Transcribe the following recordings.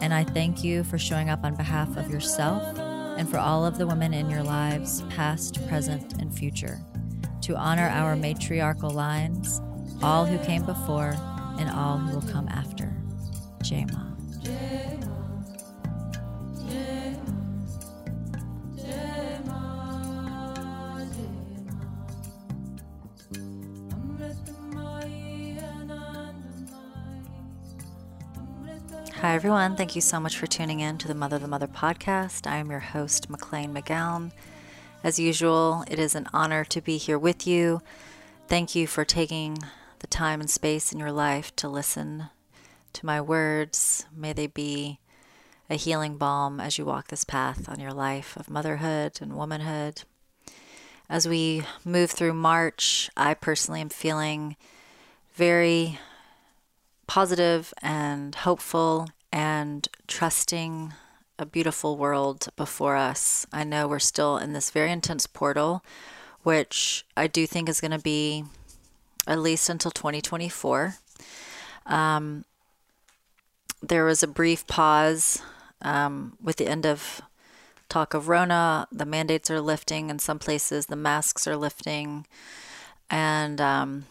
and I thank you for showing up on behalf of yourself and for all of the women in your lives, past, present, and future, to honor our matriarchal lines, all who came before and all who will come after. Jema. Hi, everyone. Thank you so much for tuning in to the Mother the Mother podcast. I am your host, McLean McGowan. As usual, it is an honor to be here with you. Thank you for taking the time and space in your life to listen to my words. May they be a healing balm as you walk this path on your life of motherhood and womanhood. As we move through March, I personally am feeling very positive and hopeful and trusting a beautiful world before us. I know we're still in this very intense portal, which I do think is going to be at least until 2024. Um, there was a brief pause um, with the end of talk of Rona. The mandates are lifting in some places, the masks are lifting, and um,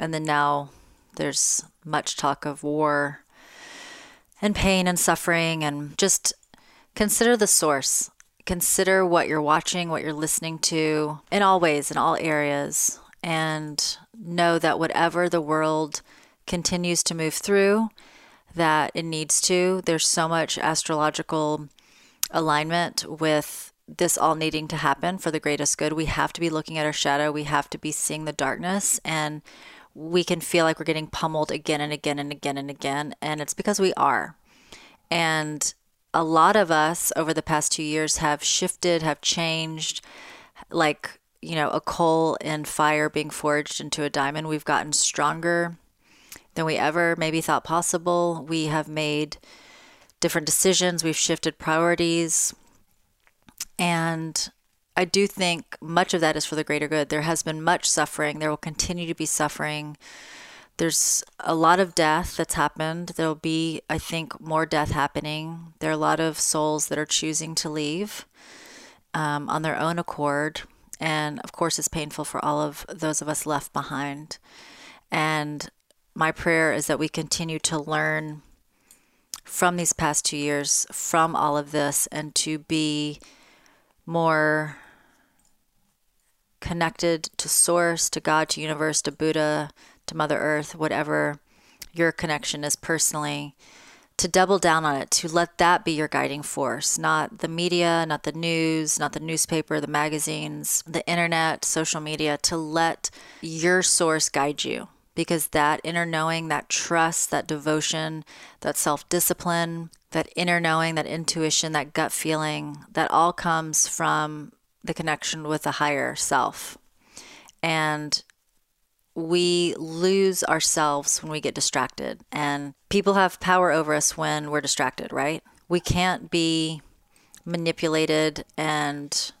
and then now there's much talk of war and pain and suffering, and just consider the source. Consider what you're watching, what you're listening to in all ways, in all areas, and know that whatever the world continues to move through, that it needs to. There's so much astrological alignment with this all needing to happen for the greatest good. We have to be looking at our shadow. We have to be seeing the darkness and we can feel like we're getting pummeled again and again and again and again. And it's because we are. And a lot of us over the past two years have shifted, have changed, like, you know, a coal in fire being forged into a diamond. We've gotten stronger than we ever maybe thought possible. We have made different decisions, we've shifted priorities. And I do think much of that is for the greater good. There has been much suffering. There will continue to be suffering. There's a lot of death that's happened. There will be, I think, more death happening. There are a lot of souls that are choosing to leave um, on their own accord. And of course, it's painful for all of those of us left behind. And my prayer is that we continue to learn from these past two years, from all of this, and to be more connected to source, to God, to universe, to Buddha, to Mother Earth, whatever your connection is personally, to double down on it, to let that be your guiding force, not the media, not the news, not the newspaper, the magazines, the internet, social media, to let your source guide you. Because that inner knowing, that trust, that devotion, that self discipline, that inner knowing, that intuition, that gut feeling, that all comes from the connection with the higher self. And we lose ourselves when we get distracted. And people have power over us when we're distracted, right? We can't be manipulated and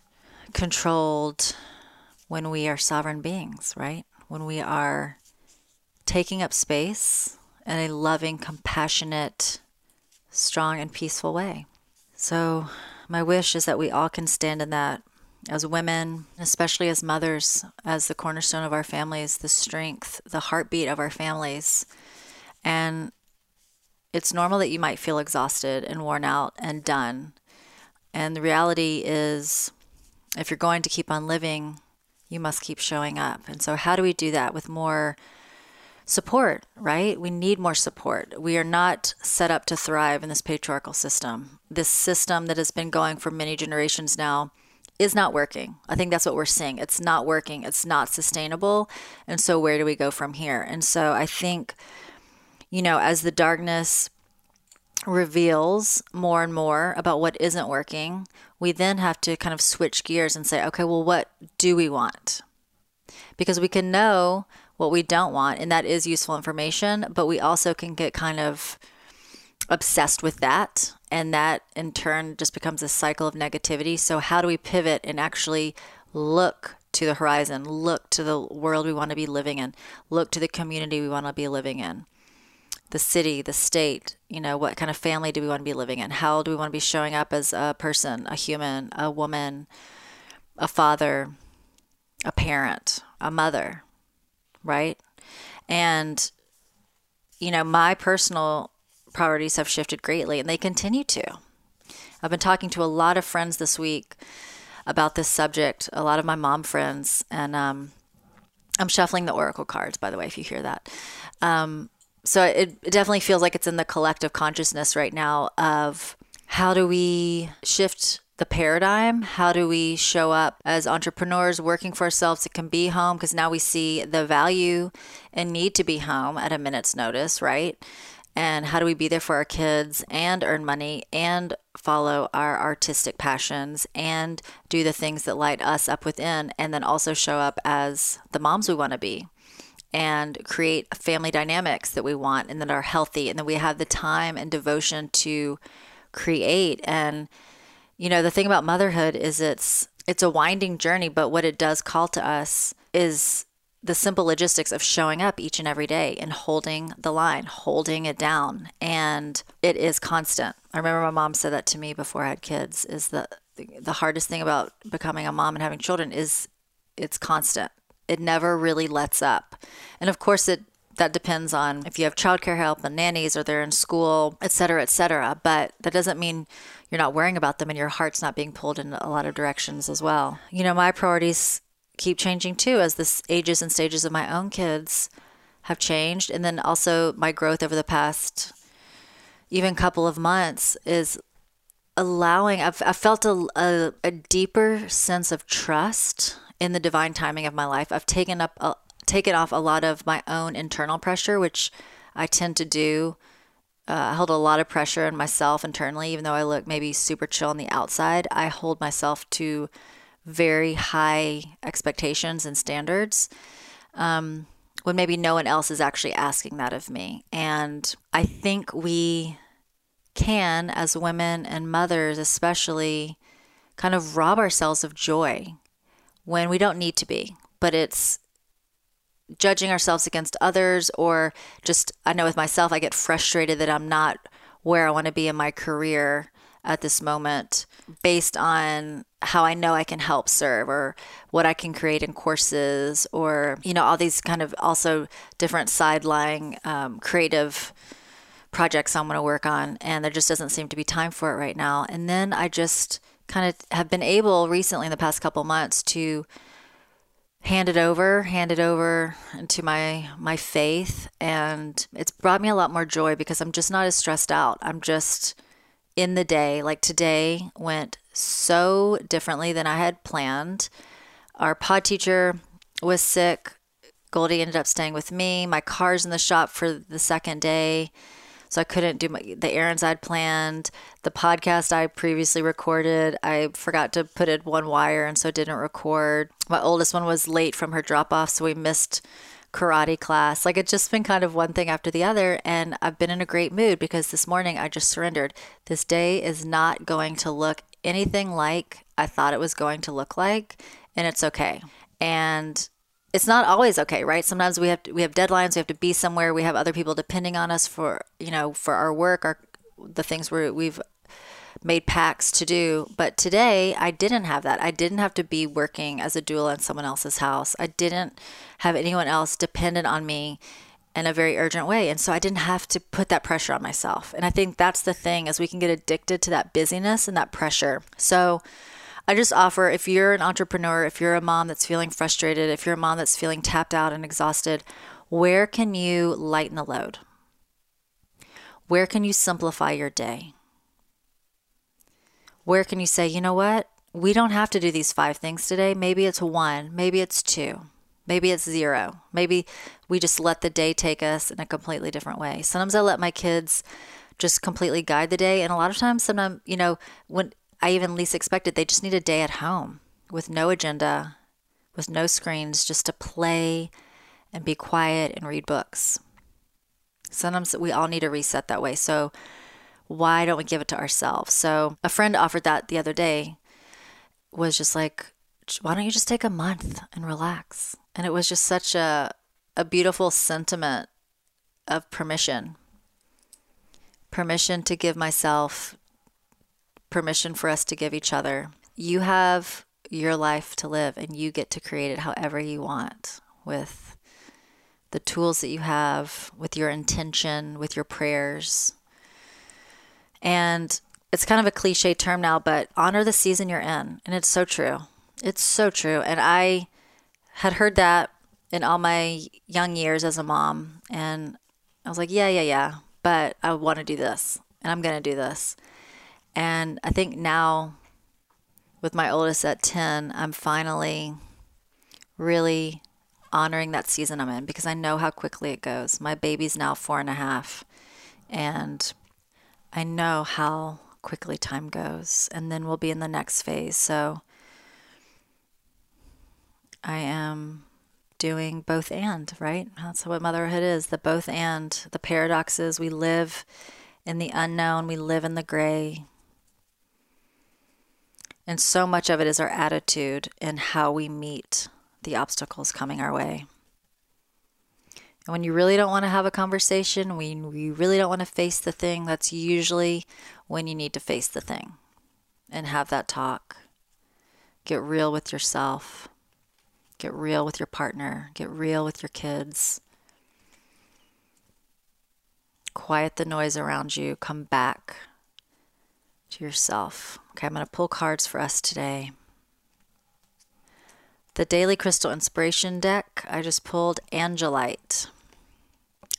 controlled when we are sovereign beings, right? When we are taking up space in a loving, compassionate, strong, and peaceful way. So, my wish is that we all can stand in that as women, especially as mothers, as the cornerstone of our families, the strength, the heartbeat of our families. And it's normal that you might feel exhausted and worn out and done. And the reality is, if you're going to keep on living, you must keep showing up. And so, how do we do that with more support, right? We need more support. We are not set up to thrive in this patriarchal system. This system that has been going for many generations now is not working. I think that's what we're seeing. It's not working. It's not sustainable. And so where do we go from here? And so I think you know, as the darkness reveals more and more about what isn't working, we then have to kind of switch gears and say, okay, well, what do we want? Because we can know what we don't want, and that is useful information, but we also can get kind of obsessed with that. And that in turn just becomes a cycle of negativity. So, how do we pivot and actually look to the horizon, look to the world we want to be living in, look to the community we want to be living in? the city, the state, you know, what kind of family do we want to be living in? How do we want to be showing up as a person, a human, a woman, a father, a parent, a mother, right? And, you know, my personal priorities have shifted greatly and they continue to. I've been talking to a lot of friends this week about this subject, a lot of my mom friends, and um, I'm shuffling the oracle cards, by the way, if you hear that. Um, so it, it definitely feels like it's in the collective consciousness right now of how do we shift the paradigm? How do we show up as entrepreneurs working for ourselves that can be home? Because now we see the value and need to be home at a minute's notice, right? And how do we be there for our kids and earn money and follow our artistic passions and do the things that light us up within and then also show up as the moms we want to be? and create family dynamics that we want and that are healthy and that we have the time and devotion to create and you know the thing about motherhood is it's it's a winding journey but what it does call to us is the simple logistics of showing up each and every day and holding the line, holding it down. And it is constant. I remember my mom said that to me before I had kids is that the hardest thing about becoming a mom and having children is it's constant it never really lets up. And of course, it that depends on if you have childcare help and nannies or they're in school, et cetera, et cetera. But that doesn't mean you're not worrying about them and your heart's not being pulled in a lot of directions as well. You know, my priorities keep changing too as the ages and stages of my own kids have changed. And then also my growth over the past even couple of months is allowing, I've, I've felt a, a, a deeper sense of trust in the divine timing of my life. I've taken up a, taken off a lot of my own internal pressure, which I tend to do. Uh, I hold a lot of pressure on myself internally, even though I look maybe super chill on the outside. I hold myself to very high expectations and standards um, when maybe no one else is actually asking that of me. And I think we can, as women and mothers especially, kind of rob ourselves of joy when we don't need to be, but it's judging ourselves against others or just I know with myself I get frustrated that I'm not where I want to be in my career at this moment based on how I know I can help serve or what I can create in courses or you know all these kind of also different sideline um, creative projects I'm going to work on and there just doesn't seem to be time for it right now and then I just kind of have been able recently in the past couple months to hand it over, hand it over into my my faith and it's brought me a lot more joy because I'm just not as stressed out. I'm just in the day. Like today went so differently than I had planned. Our pod teacher was sick. Goldie ended up staying with me. My car's in the shop for the second day so I couldn't do my, the errands I'd planned. The podcast I previously recorded, I forgot to put in one wire and so didn't record. My oldest one was late from her drop off, so we missed karate class. Like it's just been kind of one thing after the other. And I've been in a great mood because this morning I just surrendered. This day is not going to look anything like I thought it was going to look like, and it's okay. And it's not always okay, right? Sometimes we have to, we have deadlines. We have to be somewhere. We have other people depending on us for you know for our work, our the things we we've made packs to do. But today I didn't have that. I didn't have to be working as a doula in someone else's house. I didn't have anyone else dependent on me in a very urgent way. And so I didn't have to put that pressure on myself. And I think that's the thing is we can get addicted to that busyness and that pressure. So I just offer if you're an entrepreneur, if you're a mom that's feeling frustrated, if you're a mom that's feeling tapped out and exhausted, where can you lighten the load? Where can you simplify your day? Where can you say, you know what? We don't have to do these five things today. Maybe it's one, maybe it's two, maybe it's zero. Maybe we just let the day take us in a completely different way. Sometimes I let my kids just completely guide the day. And a lot of times, sometimes, you know, when I even least expected, they just need a day at home with no agenda, with no screens, just to play and be quiet and read books. Sometimes we all need a reset that way. So, why don't we give it to ourselves? So, a friend offered that the other day, was just like, why don't you just take a month and relax? And it was just such a, a beautiful sentiment of permission permission to give myself, permission for us to give each other. You have your life to live and you get to create it however you want with the tools that you have, with your intention, with your prayers. And it's kind of a cliche term now, but honor the season you're in. And it's so true. It's so true. And I had heard that in all my young years as a mom. And I was like, yeah, yeah, yeah but I want to do this and I'm going to do this. And I think now, with my oldest at 10, I'm finally really honoring that season I'm in because I know how quickly it goes. My baby's now four and a half, and I know how quickly time goes. And then we'll be in the next phase. So I am doing both and, right? That's what motherhood is the both and. The paradoxes. we live in the unknown, we live in the gray. And so much of it is our attitude and how we meet the obstacles coming our way. And when you really don't want to have a conversation, when you really don't want to face the thing, that's usually when you need to face the thing and have that talk. Get real with yourself. Get real with your partner. Get real with your kids. Quiet the noise around you. Come back to yourself. Okay, I'm going to pull cards for us today. The Daily Crystal Inspiration deck, I just pulled Angelite.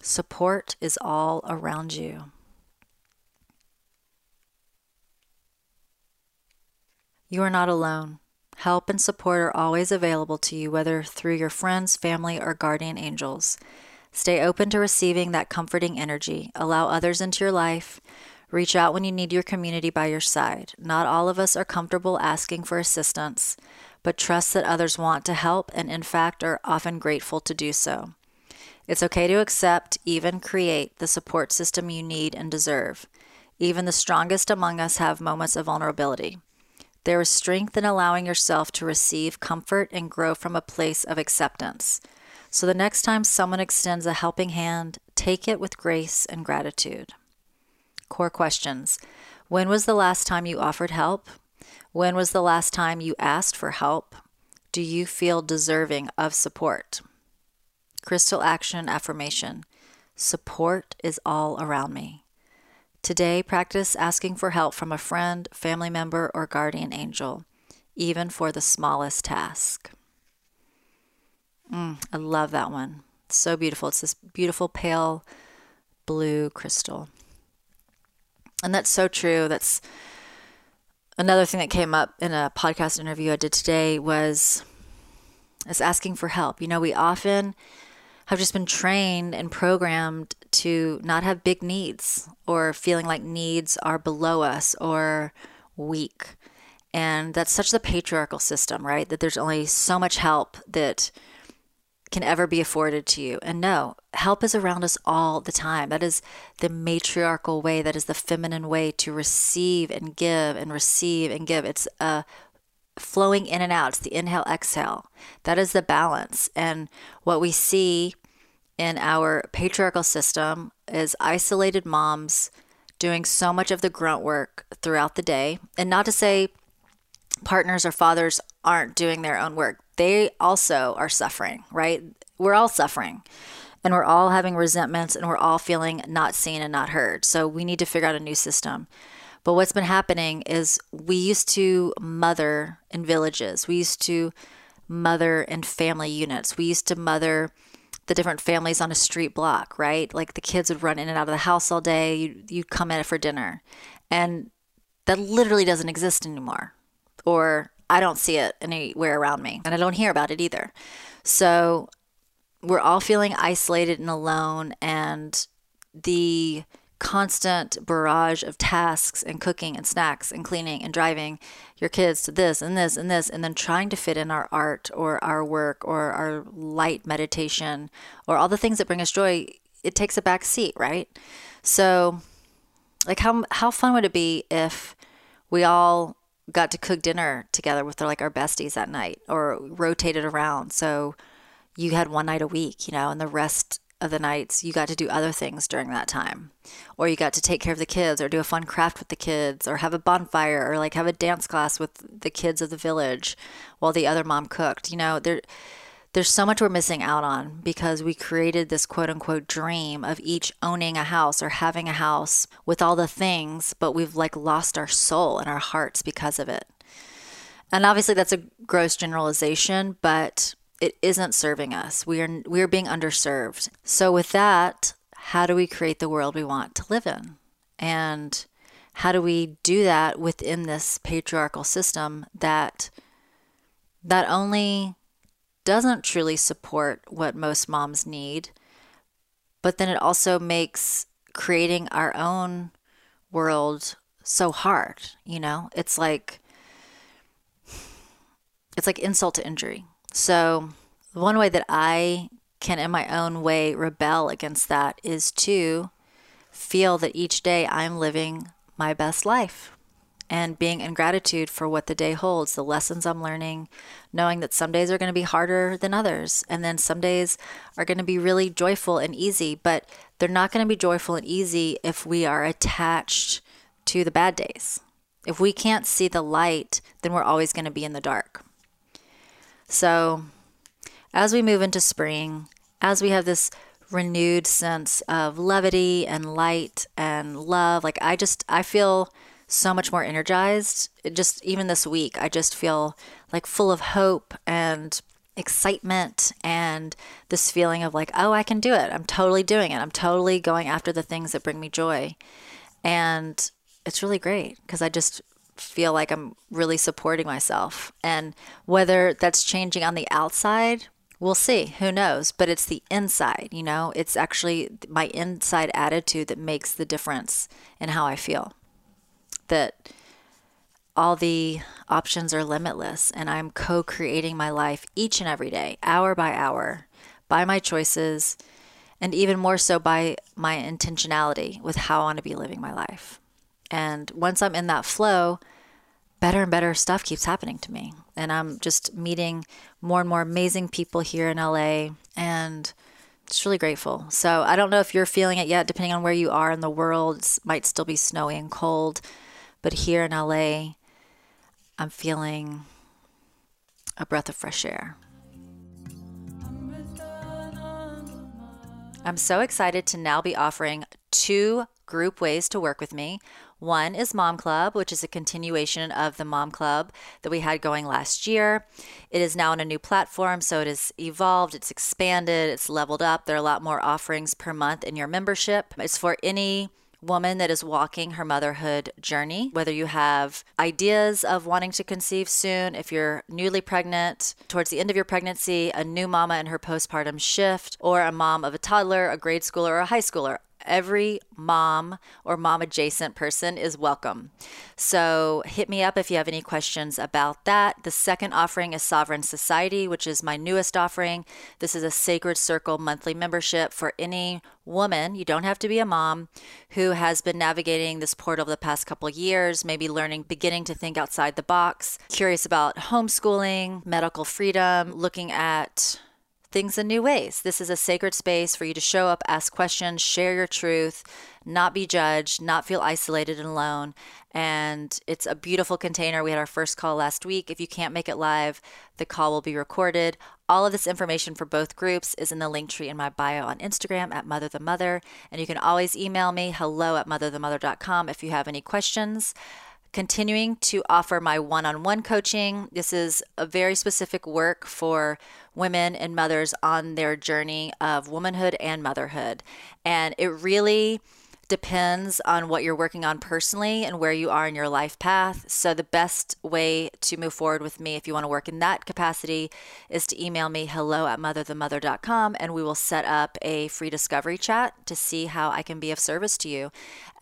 Support is all around you. You are not alone. Help and support are always available to you, whether through your friends, family, or guardian angels. Stay open to receiving that comforting energy. Allow others into your life. Reach out when you need your community by your side. Not all of us are comfortable asking for assistance, but trust that others want to help and, in fact, are often grateful to do so. It's okay to accept, even create, the support system you need and deserve. Even the strongest among us have moments of vulnerability. There is strength in allowing yourself to receive comfort and grow from a place of acceptance. So the next time someone extends a helping hand, take it with grace and gratitude. Core questions When was the last time you offered help? When was the last time you asked for help? Do you feel deserving of support? Crystal action affirmation Support is all around me. Today, practice asking for help from a friend, family member, or guardian angel, even for the smallest task. Mm, I love that one. It's so beautiful. It's this beautiful pale blue crystal. And that's so true. That's another thing that came up in a podcast interview I did today was is asking for help. You know, we often have just been trained and programmed to not have big needs or feeling like needs are below us or weak. And that's such the patriarchal system, right? That there's only so much help that can ever be afforded to you. And no, help is around us all the time. That is the matriarchal way, that is the feminine way to receive and give and receive and give. It's a flowing in and out. It's the inhale, exhale. That is the balance. And what we see in our patriarchal system is isolated moms doing so much of the grunt work throughout the day. And not to say partners or fathers aren't doing their own work, they also are suffering, right? We're all suffering and we're all having resentments and we're all feeling not seen and not heard. So we need to figure out a new system. But what's been happening is we used to mother in villages. We used to mother in family units. We used to mother the different families on a street block, right? Like the kids would run in and out of the house all day. You you come in for dinner, and that literally doesn't exist anymore, or I don't see it anywhere around me, and I don't hear about it either. So we're all feeling isolated and alone, and the constant barrage of tasks and cooking and snacks and cleaning and driving your kids to this and this and this, and then trying to fit in our art or our work or our light meditation or all the things that bring us joy, it takes a back seat, right? So, like, how, how fun would it be if we all got to cook dinner together with like our besties that night or rotated around? So, you had one night a week, you know, and the rest of the nights you got to do other things during that time. Or you got to take care of the kids or do a fun craft with the kids or have a bonfire or like have a dance class with the kids of the village while the other mom cooked. You know, there there's so much we're missing out on because we created this quote unquote dream of each owning a house or having a house with all the things, but we've like lost our soul and our hearts because of it. And obviously that's a gross generalization, but it isn't serving us. We are we are being underserved. So with that, how do we create the world we want to live in? And how do we do that within this patriarchal system that that only doesn't truly support what most moms need, but then it also makes creating our own world so hard, you know? It's like it's like insult to injury. So, one way that I can, in my own way, rebel against that is to feel that each day I'm living my best life and being in gratitude for what the day holds, the lessons I'm learning, knowing that some days are going to be harder than others, and then some days are going to be really joyful and easy, but they're not going to be joyful and easy if we are attached to the bad days. If we can't see the light, then we're always going to be in the dark. So, as we move into spring, as we have this renewed sense of levity and light and love, like I just, I feel so much more energized. It just, even this week, I just feel like full of hope and excitement and this feeling of like, oh, I can do it. I'm totally doing it. I'm totally going after the things that bring me joy. And it's really great because I just feel like I'm really supporting myself. And whether that's changing on the outside, we'll see. Who knows? But it's the inside, you know? It's actually my inside attitude that makes the difference in how I feel. That all the options are limitless and I'm co creating my life each and every day, hour by hour, by my choices, and even more so by my intentionality with how I want to be living my life. And once I'm in that flow, better and better stuff keeps happening to me. And I'm just meeting more and more amazing people here in LA and it's really grateful. So I don't know if you're feeling it yet, depending on where you are in the world. It might still be snowy and cold. But here in LA, I'm feeling a breath of fresh air. I'm so excited to now be offering two group ways to work with me. One is Mom Club, which is a continuation of the Mom Club that we had going last year. It is now on a new platform, so it has evolved, it's expanded, it's leveled up. There are a lot more offerings per month in your membership. It's for any woman that is walking her motherhood journey, whether you have ideas of wanting to conceive soon, if you're newly pregnant, towards the end of your pregnancy, a new mama in her postpartum shift, or a mom of a toddler, a grade schooler, or a high schooler every mom or mom adjacent person is welcome. So hit me up if you have any questions about that. The second offering is Sovereign Society, which is my newest offering. This is a Sacred Circle monthly membership for any woman, you don't have to be a mom, who has been navigating this portal the past couple years, maybe learning, beginning to think outside the box, curious about homeschooling, medical freedom, looking at things in new ways. This is a sacred space for you to show up, ask questions, share your truth, not be judged, not feel isolated and alone. And it's a beautiful container. We had our first call last week. If you can't make it live, the call will be recorded. All of this information for both groups is in the link tree in my bio on Instagram at Mother the Mother. And you can always email me hello at motherthemother.com if you have any questions continuing to offer my one on one coaching. This is a very specific work for women and mothers on their journey of womanhood and motherhood. And it really depends on what you're working on personally and where you are in your life path. So, the best way to move forward with me if you want to work in that capacity is to email me hello at motherthemother.com and we will set up a free discovery chat to see how I can be of service to you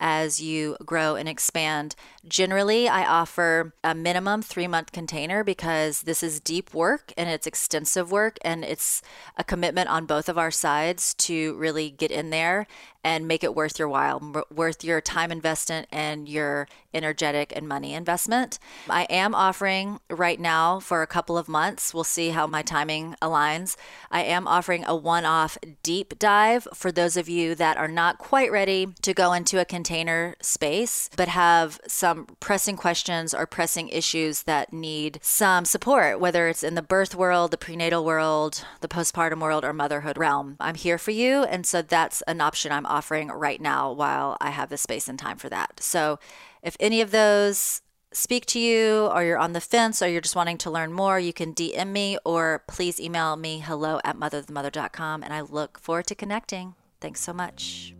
as you grow and expand. Generally, I offer a minimum three month container because this is deep work and it's extensive work and it's a commitment on both of our sides to really get in there and make it worth your while, Um, worth your time investment and your energetic and money investment. I am offering right now for a couple of months, we'll see how my timing aligns. I am offering a one off deep dive for those of you that are not quite ready to go into a container space, but have some pressing questions or pressing issues that need some support, whether it's in the birth world, the prenatal world, the postpartum world, or motherhood realm. I'm here for you. And so that's an option I'm offering right now while I have the space and time for that. So if any of those speak to you or you're on the fence or you're just wanting to learn more, you can DM me or please email me hello at motherthemother.com and I look forward to connecting. Thanks so much.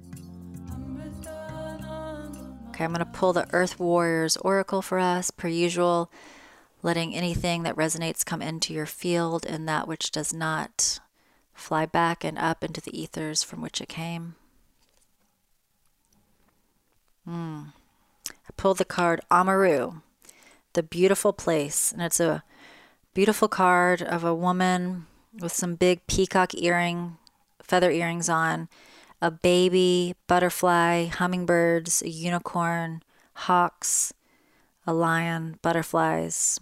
Okay, I'm going to pull the Earth Warriors Oracle for us, per usual, letting anything that resonates come into your field and that which does not fly back and up into the ethers from which it came. Mm. I pulled the card Amaru, the beautiful place, and it's a beautiful card of a woman with some big peacock earring, feather earrings on, a baby, butterfly, hummingbirds, a unicorn, hawks, a lion, butterflies,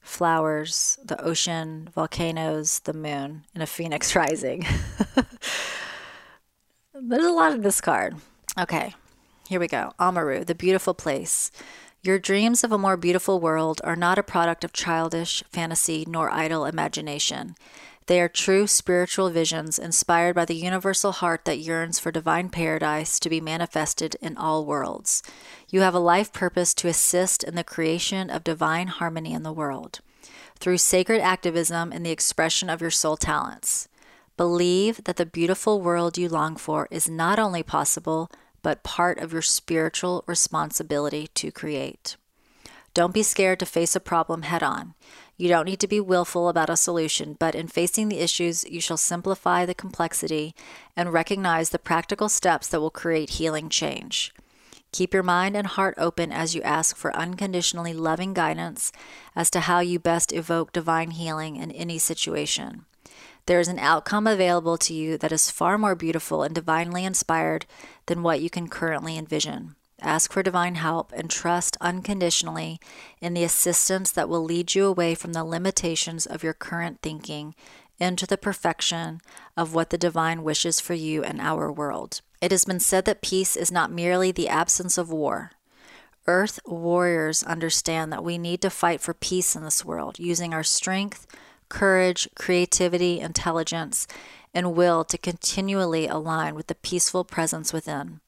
flowers, the ocean, volcanoes, the moon, and a phoenix rising. There's a lot of this card. Okay, here we go. Amaru, the beautiful place. Your dreams of a more beautiful world are not a product of childish fantasy nor idle imagination. They are true spiritual visions inspired by the universal heart that yearns for divine paradise to be manifested in all worlds. You have a life purpose to assist in the creation of divine harmony in the world through sacred activism and the expression of your soul talents. Believe that the beautiful world you long for is not only possible, but part of your spiritual responsibility to create. Don't be scared to face a problem head on. You don't need to be willful about a solution, but in facing the issues, you shall simplify the complexity and recognize the practical steps that will create healing change. Keep your mind and heart open as you ask for unconditionally loving guidance as to how you best evoke divine healing in any situation. There is an outcome available to you that is far more beautiful and divinely inspired than what you can currently envision. Ask for divine help and trust unconditionally in the assistance that will lead you away from the limitations of your current thinking into the perfection of what the divine wishes for you and our world. It has been said that peace is not merely the absence of war. Earth warriors understand that we need to fight for peace in this world using our strength, courage, creativity, intelligence, and will to continually align with the peaceful presence within.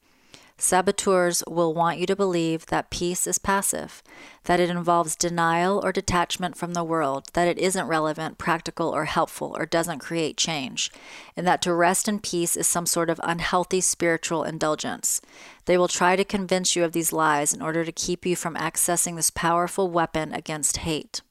Saboteurs will want you to believe that peace is passive, that it involves denial or detachment from the world, that it isn't relevant, practical, or helpful, or doesn't create change, and that to rest in peace is some sort of unhealthy spiritual indulgence. They will try to convince you of these lies in order to keep you from accessing this powerful weapon against hate.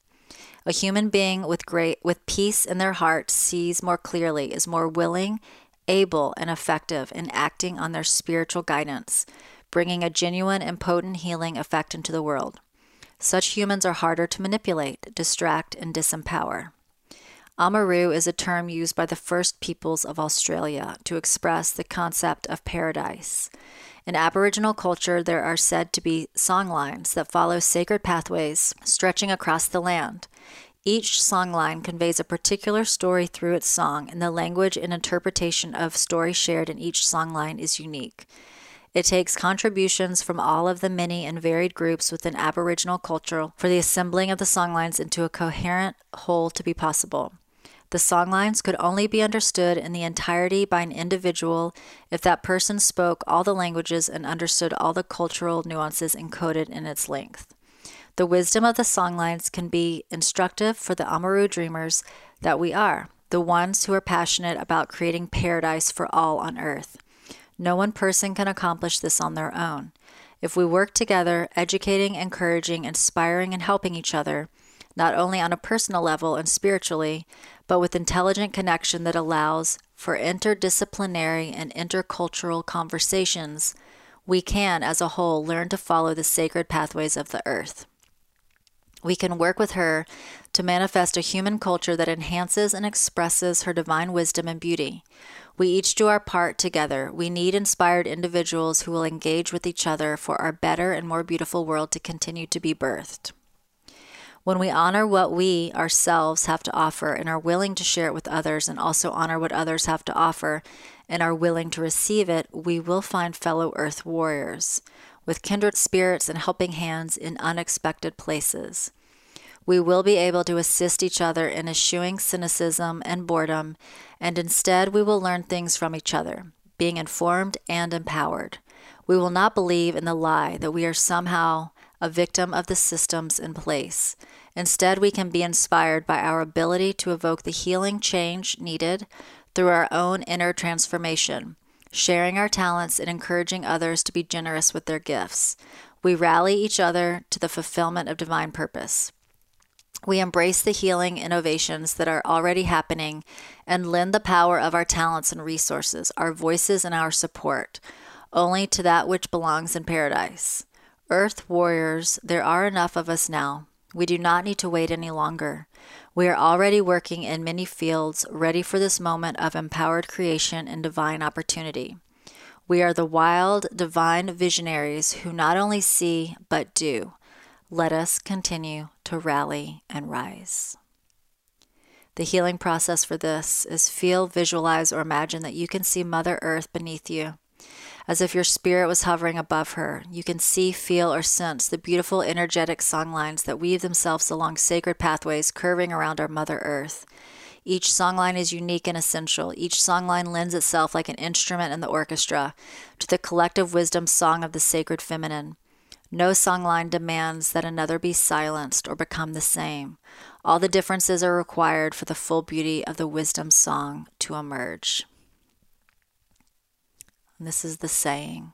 A human being with great with peace in their heart sees more clearly, is more willing, able, and effective in acting on their spiritual guidance, bringing a genuine and potent healing effect into the world. Such humans are harder to manipulate, distract, and disempower. Amaru is a term used by the first peoples of Australia to express the concept of paradise. In Aboriginal culture, there are said to be songlines that follow sacred pathways stretching across the land. Each songline conveys a particular story through its song, and the language and interpretation of story shared in each songline is unique. It takes contributions from all of the many and varied groups within Aboriginal culture for the assembling of the songlines into a coherent whole to be possible. The songlines could only be understood in the entirety by an individual if that person spoke all the languages and understood all the cultural nuances encoded in its length. The wisdom of the songlines can be instructive for the Amaru dreamers that we are, the ones who are passionate about creating paradise for all on earth. No one person can accomplish this on their own. If we work together, educating, encouraging, inspiring, and helping each other, not only on a personal level and spiritually, but with intelligent connection that allows for interdisciplinary and intercultural conversations, we can, as a whole, learn to follow the sacred pathways of the earth. We can work with her to manifest a human culture that enhances and expresses her divine wisdom and beauty. We each do our part together. We need inspired individuals who will engage with each other for our better and more beautiful world to continue to be birthed. When we honor what we ourselves have to offer and are willing to share it with others, and also honor what others have to offer and are willing to receive it, we will find fellow earth warriors with kindred spirits and helping hands in unexpected places. We will be able to assist each other in eschewing cynicism and boredom, and instead we will learn things from each other, being informed and empowered. We will not believe in the lie that we are somehow a victim of the systems in place. Instead, we can be inspired by our ability to evoke the healing change needed through our own inner transformation, sharing our talents and encouraging others to be generous with their gifts. We rally each other to the fulfillment of divine purpose. We embrace the healing innovations that are already happening and lend the power of our talents and resources, our voices and our support, only to that which belongs in paradise. Earth warriors, there are enough of us now. We do not need to wait any longer. We are already working in many fields, ready for this moment of empowered creation and divine opportunity. We are the wild, divine visionaries who not only see, but do. Let us continue to rally and rise. The healing process for this is feel, visualize, or imagine that you can see Mother Earth beneath you as if your spirit was hovering above her. You can see, feel, or sense the beautiful, energetic songlines that weave themselves along sacred pathways curving around our Mother Earth. Each songline is unique and essential. Each songline lends itself like an instrument in the orchestra to the collective wisdom song of the sacred feminine. No songline demands that another be silenced or become the same. All the differences are required for the full beauty of the wisdom song to emerge. And this is the saying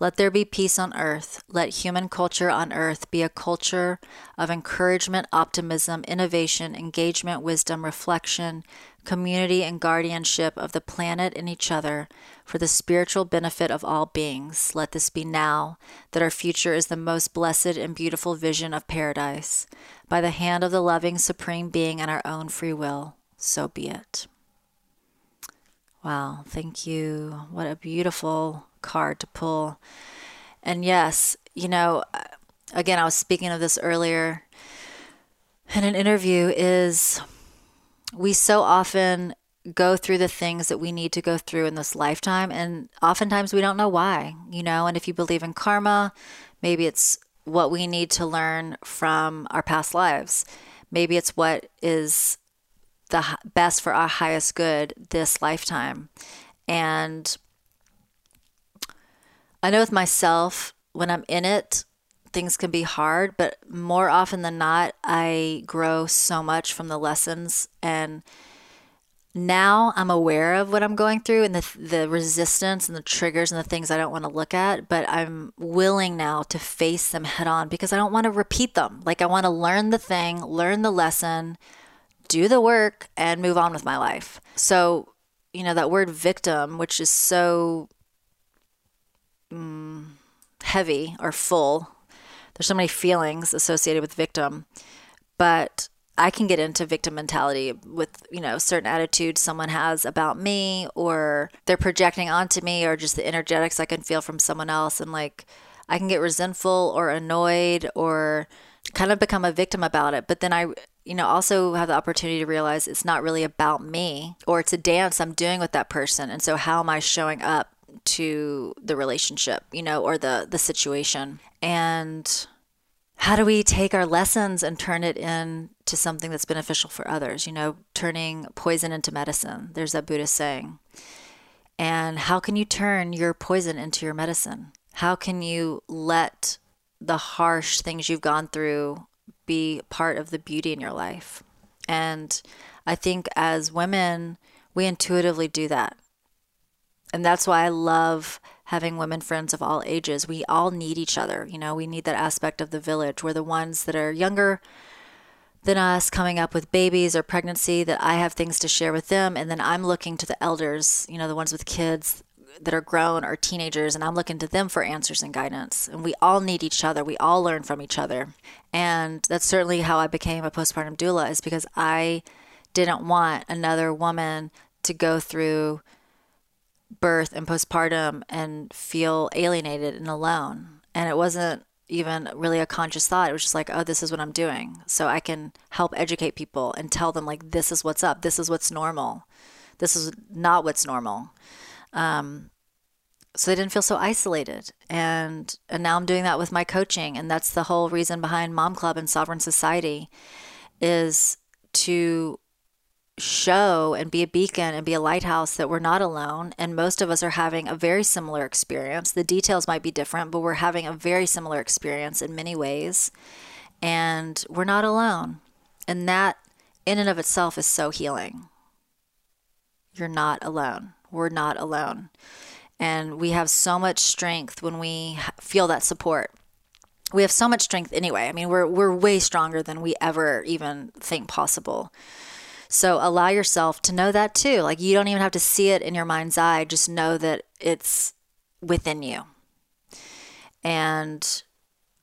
Let there be peace on earth. Let human culture on earth be a culture of encouragement, optimism, innovation, engagement, wisdom, reflection, community, and guardianship of the planet and each other for the spiritual benefit of all beings. Let this be now that our future is the most blessed and beautiful vision of paradise. By the hand of the loving Supreme Being and our own free will, so be it. Wow, thank you. What a beautiful card to pull. And yes, you know, uh, again, I was speaking of this earlier in an interview is we so often go through the things that we need to go through in this lifetime and oftentimes we don't know why, you know, and if you believe in karma, maybe it's what we need to learn from our past lives. Maybe it's what is the best for our highest good this lifetime. And I know with myself, when I'm in it, things can be hard, but more often than not, I grow so much from the lessons. And now I'm aware of what I'm going through and the, the resistance and the triggers and the things I don't want to look at, but I'm willing now to face them head on because I don't want to repeat them. Like, I want to learn the thing, learn the lesson, do the work and move on with my life. So, you know, that word victim, which is so um, heavy or full, there's so many feelings associated with victim, but I can get into victim mentality with, you know, certain attitudes someone has about me or they're projecting onto me or just the energetics I can feel from someone else. And like, I can get resentful or annoyed or kind of become a victim about it. But then I, you know, also have the opportunity to realize it's not really about me or it's a dance I'm doing with that person. And so how am I showing up to the relationship, you know, or the the situation? And how do we take our lessons and turn it into something that's beneficial for others, you know, turning poison into medicine. There's that Buddhist saying. And how can you turn your poison into your medicine? How can you let the harsh things you've gone through be part of the beauty in your life. And I think as women, we intuitively do that. And that's why I love having women friends of all ages. We all need each other. You know, we need that aspect of the village. We're the ones that are younger than us coming up with babies or pregnancy that I have things to share with them. And then I'm looking to the elders, you know, the ones with kids that are grown or teenagers, and I'm looking to them for answers and guidance. And we all need each other. We all learn from each other. And that's certainly how I became a postpartum doula, is because I didn't want another woman to go through birth and postpartum and feel alienated and alone. And it wasn't even really a conscious thought. It was just like, oh, this is what I'm doing. So I can help educate people and tell them, like, this is what's up. This is what's normal. This is not what's normal. Um, so they didn't feel so isolated. And, and now I'm doing that with my coaching. And that's the whole reason behind Mom Club and Sovereign Society is to show and be a beacon and be a lighthouse that we're not alone. And most of us are having a very similar experience. The details might be different, but we're having a very similar experience in many ways. And we're not alone. And that, in and of itself, is so healing. You're not alone. We're not alone. And we have so much strength when we feel that support. We have so much strength anyway. I mean, we're, we're way stronger than we ever even think possible. So allow yourself to know that too. Like you don't even have to see it in your mind's eye, just know that it's within you. And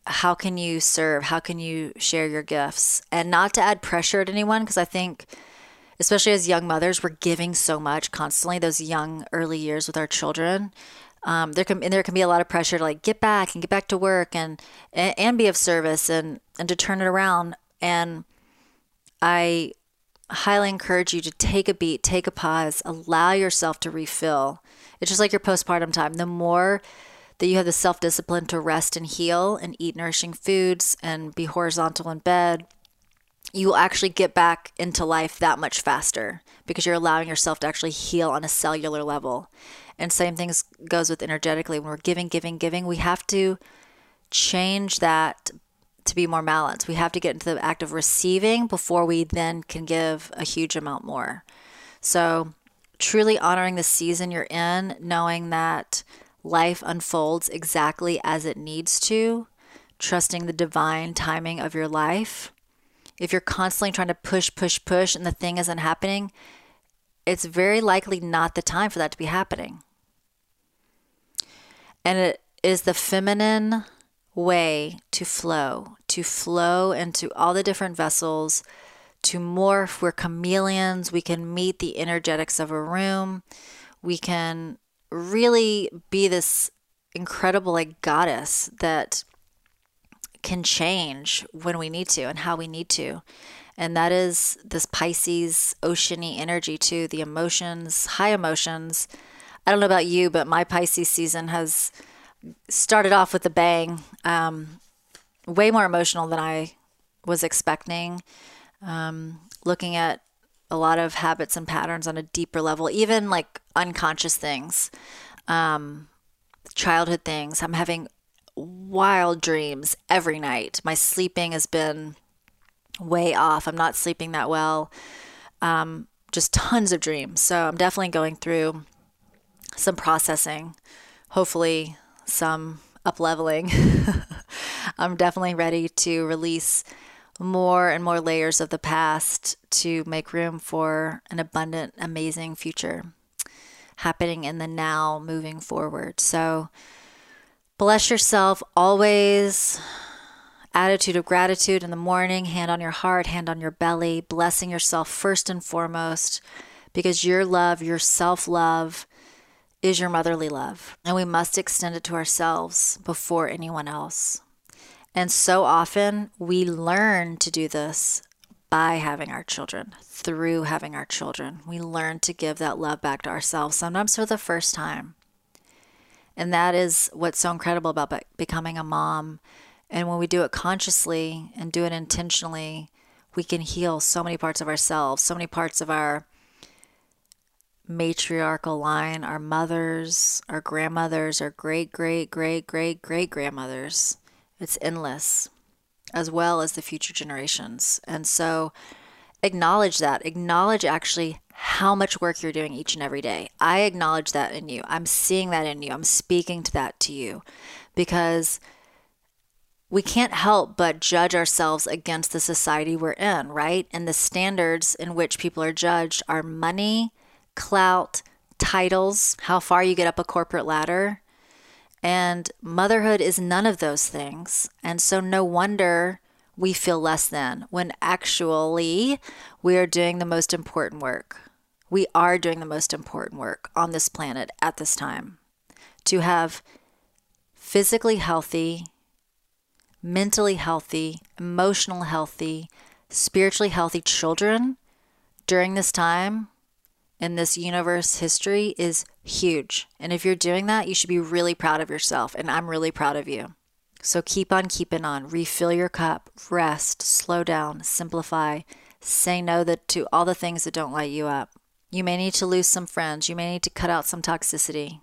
how can you serve? How can you share your gifts? And not to add pressure to anyone, because I think, especially as young mothers, we're giving so much constantly, those young early years with our children. Um, there can and there can be a lot of pressure to like get back and get back to work and and, and be of service and and to turn it around. And I highly encourage you to take a beat, take a pause, allow yourself to refill. It's just like your postpartum time. The more that you have the self discipline to rest and heal and eat nourishing foods and be horizontal in bed, you will actually get back into life that much faster because you're allowing yourself to actually heal on a cellular level. And same things goes with energetically. When we're giving, giving, giving, we have to change that to be more balanced. We have to get into the act of receiving before we then can give a huge amount more. So, truly honoring the season you're in, knowing that life unfolds exactly as it needs to, trusting the divine timing of your life. If you're constantly trying to push, push, push, and the thing isn't happening, it's very likely not the time for that to be happening. And it is the feminine way to flow, to flow into all the different vessels, to morph. We're chameleons. We can meet the energetics of a room. We can really be this incredible like goddess that can change when we need to and how we need to. And that is this Pisces oceany energy too, the emotions, high emotions. I don't know about you, but my Pisces season has started off with a bang. Um, way more emotional than I was expecting. Um, looking at a lot of habits and patterns on a deeper level, even like unconscious things, um, childhood things. I'm having wild dreams every night. My sleeping has been way off. I'm not sleeping that well. Um, just tons of dreams. So I'm definitely going through some processing. Hopefully, some up leveling. I'm definitely ready to release more and more layers of the past to make room for an abundant, amazing future happening in the now moving forward. So, bless yourself always. Attitude of gratitude in the morning, hand on your heart, hand on your belly, blessing yourself first and foremost because your love, your self love, is your motherly love, and we must extend it to ourselves before anyone else. And so often we learn to do this by having our children, through having our children. We learn to give that love back to ourselves, sometimes for the first time. And that is what's so incredible about becoming a mom. And when we do it consciously and do it intentionally, we can heal so many parts of ourselves, so many parts of our matriarchal line, our mothers, our grandmothers, our great, great, great, great, great grandmothers. It's endless, as well as the future generations. And so acknowledge that. Acknowledge actually how much work you're doing each and every day. I acknowledge that in you. I'm seeing that in you. I'm speaking to that to you because we can't help but judge ourselves against the society we're in, right? And the standards in which people are judged are money, clout, titles, how far you get up a corporate ladder. And motherhood is none of those things. And so, no wonder we feel less than when actually we are doing the most important work. We are doing the most important work on this planet at this time to have physically healthy, mentally healthy, emotional healthy, spiritually healthy children during this time in this universe history is huge. And if you're doing that, you should be really proud of yourself. And I'm really proud of you. So keep on keeping on. Refill your cup, rest, slow down, simplify, say no to all the things that don't light you up. You may need to lose some friends. You may need to cut out some toxicity.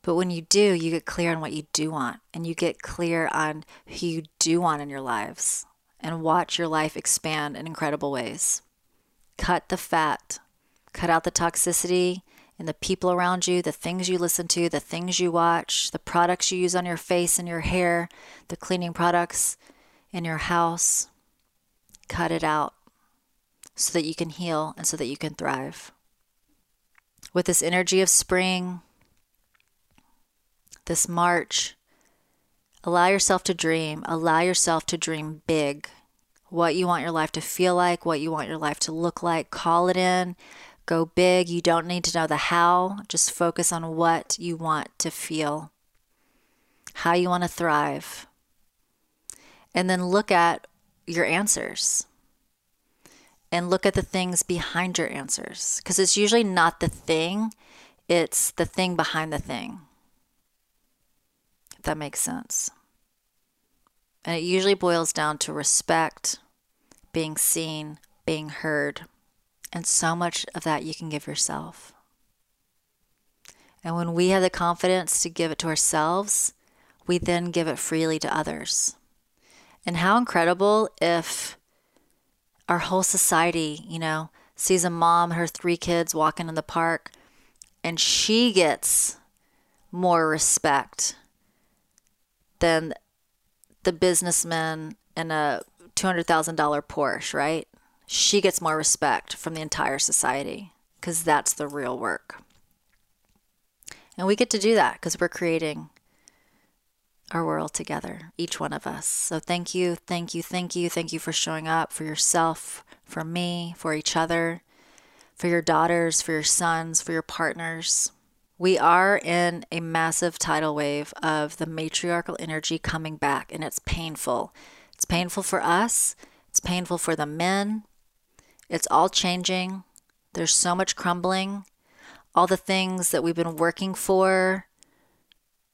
But when you do, you get clear on what you do want and you get clear on who you do want in your lives and watch your life expand in incredible ways. Cut the fat, cut out the toxicity, and the people around you, the things you listen to, the things you watch, the products you use on your face and your hair, the cleaning products in your house. Cut it out so that you can heal and so that you can thrive. With this energy of spring, this March, allow yourself to dream. Allow yourself to dream big. What you want your life to feel like, what you want your life to look like. Call it in. Go big. You don't need to know the how, just focus on what you want to feel, how you want to thrive. And then look at your answers and look at the things behind your answers because it's usually not the thing, it's the thing behind the thing. If that makes sense. And it usually boils down to respect, being seen, being heard. And so much of that you can give yourself. And when we have the confidence to give it to ourselves, we then give it freely to others. And how incredible if our whole society, you know, sees a mom, her three kids walking in the park, and she gets more respect than the businessman in a $200,000 Porsche, right? she gets more respect from the entire society because that's the real work. And we get to do that because we're creating our world together, each one of us. So thank you, thank you, thank you, thank you for showing up for yourself, for me, for each other, for your daughters, for your sons, for your partners. We are in a massive tidal wave of the matriarchal energy coming back, and it's painful. It's painful for us, it's painful for the men, it's all changing. There's so much crumbling. All the things that we've been working for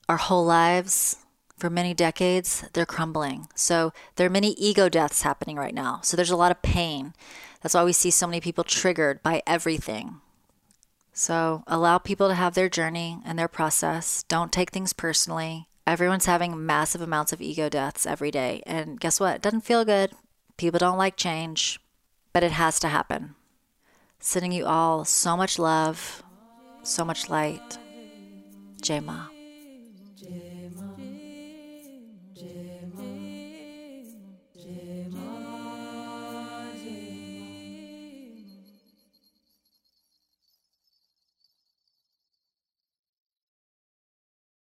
our whole lives, for many decades, they're crumbling. So there are many ego deaths happening right now. So there's a lot of pain. That's why we see so many people triggered by everything. So allow people to have their journey and their process. Don't take things personally. Everyone's having massive amounts of ego deaths every day. And guess what? It doesn't feel good. People don't like change but it has to happen. Sending you all so much love, so much light. Jai Ma.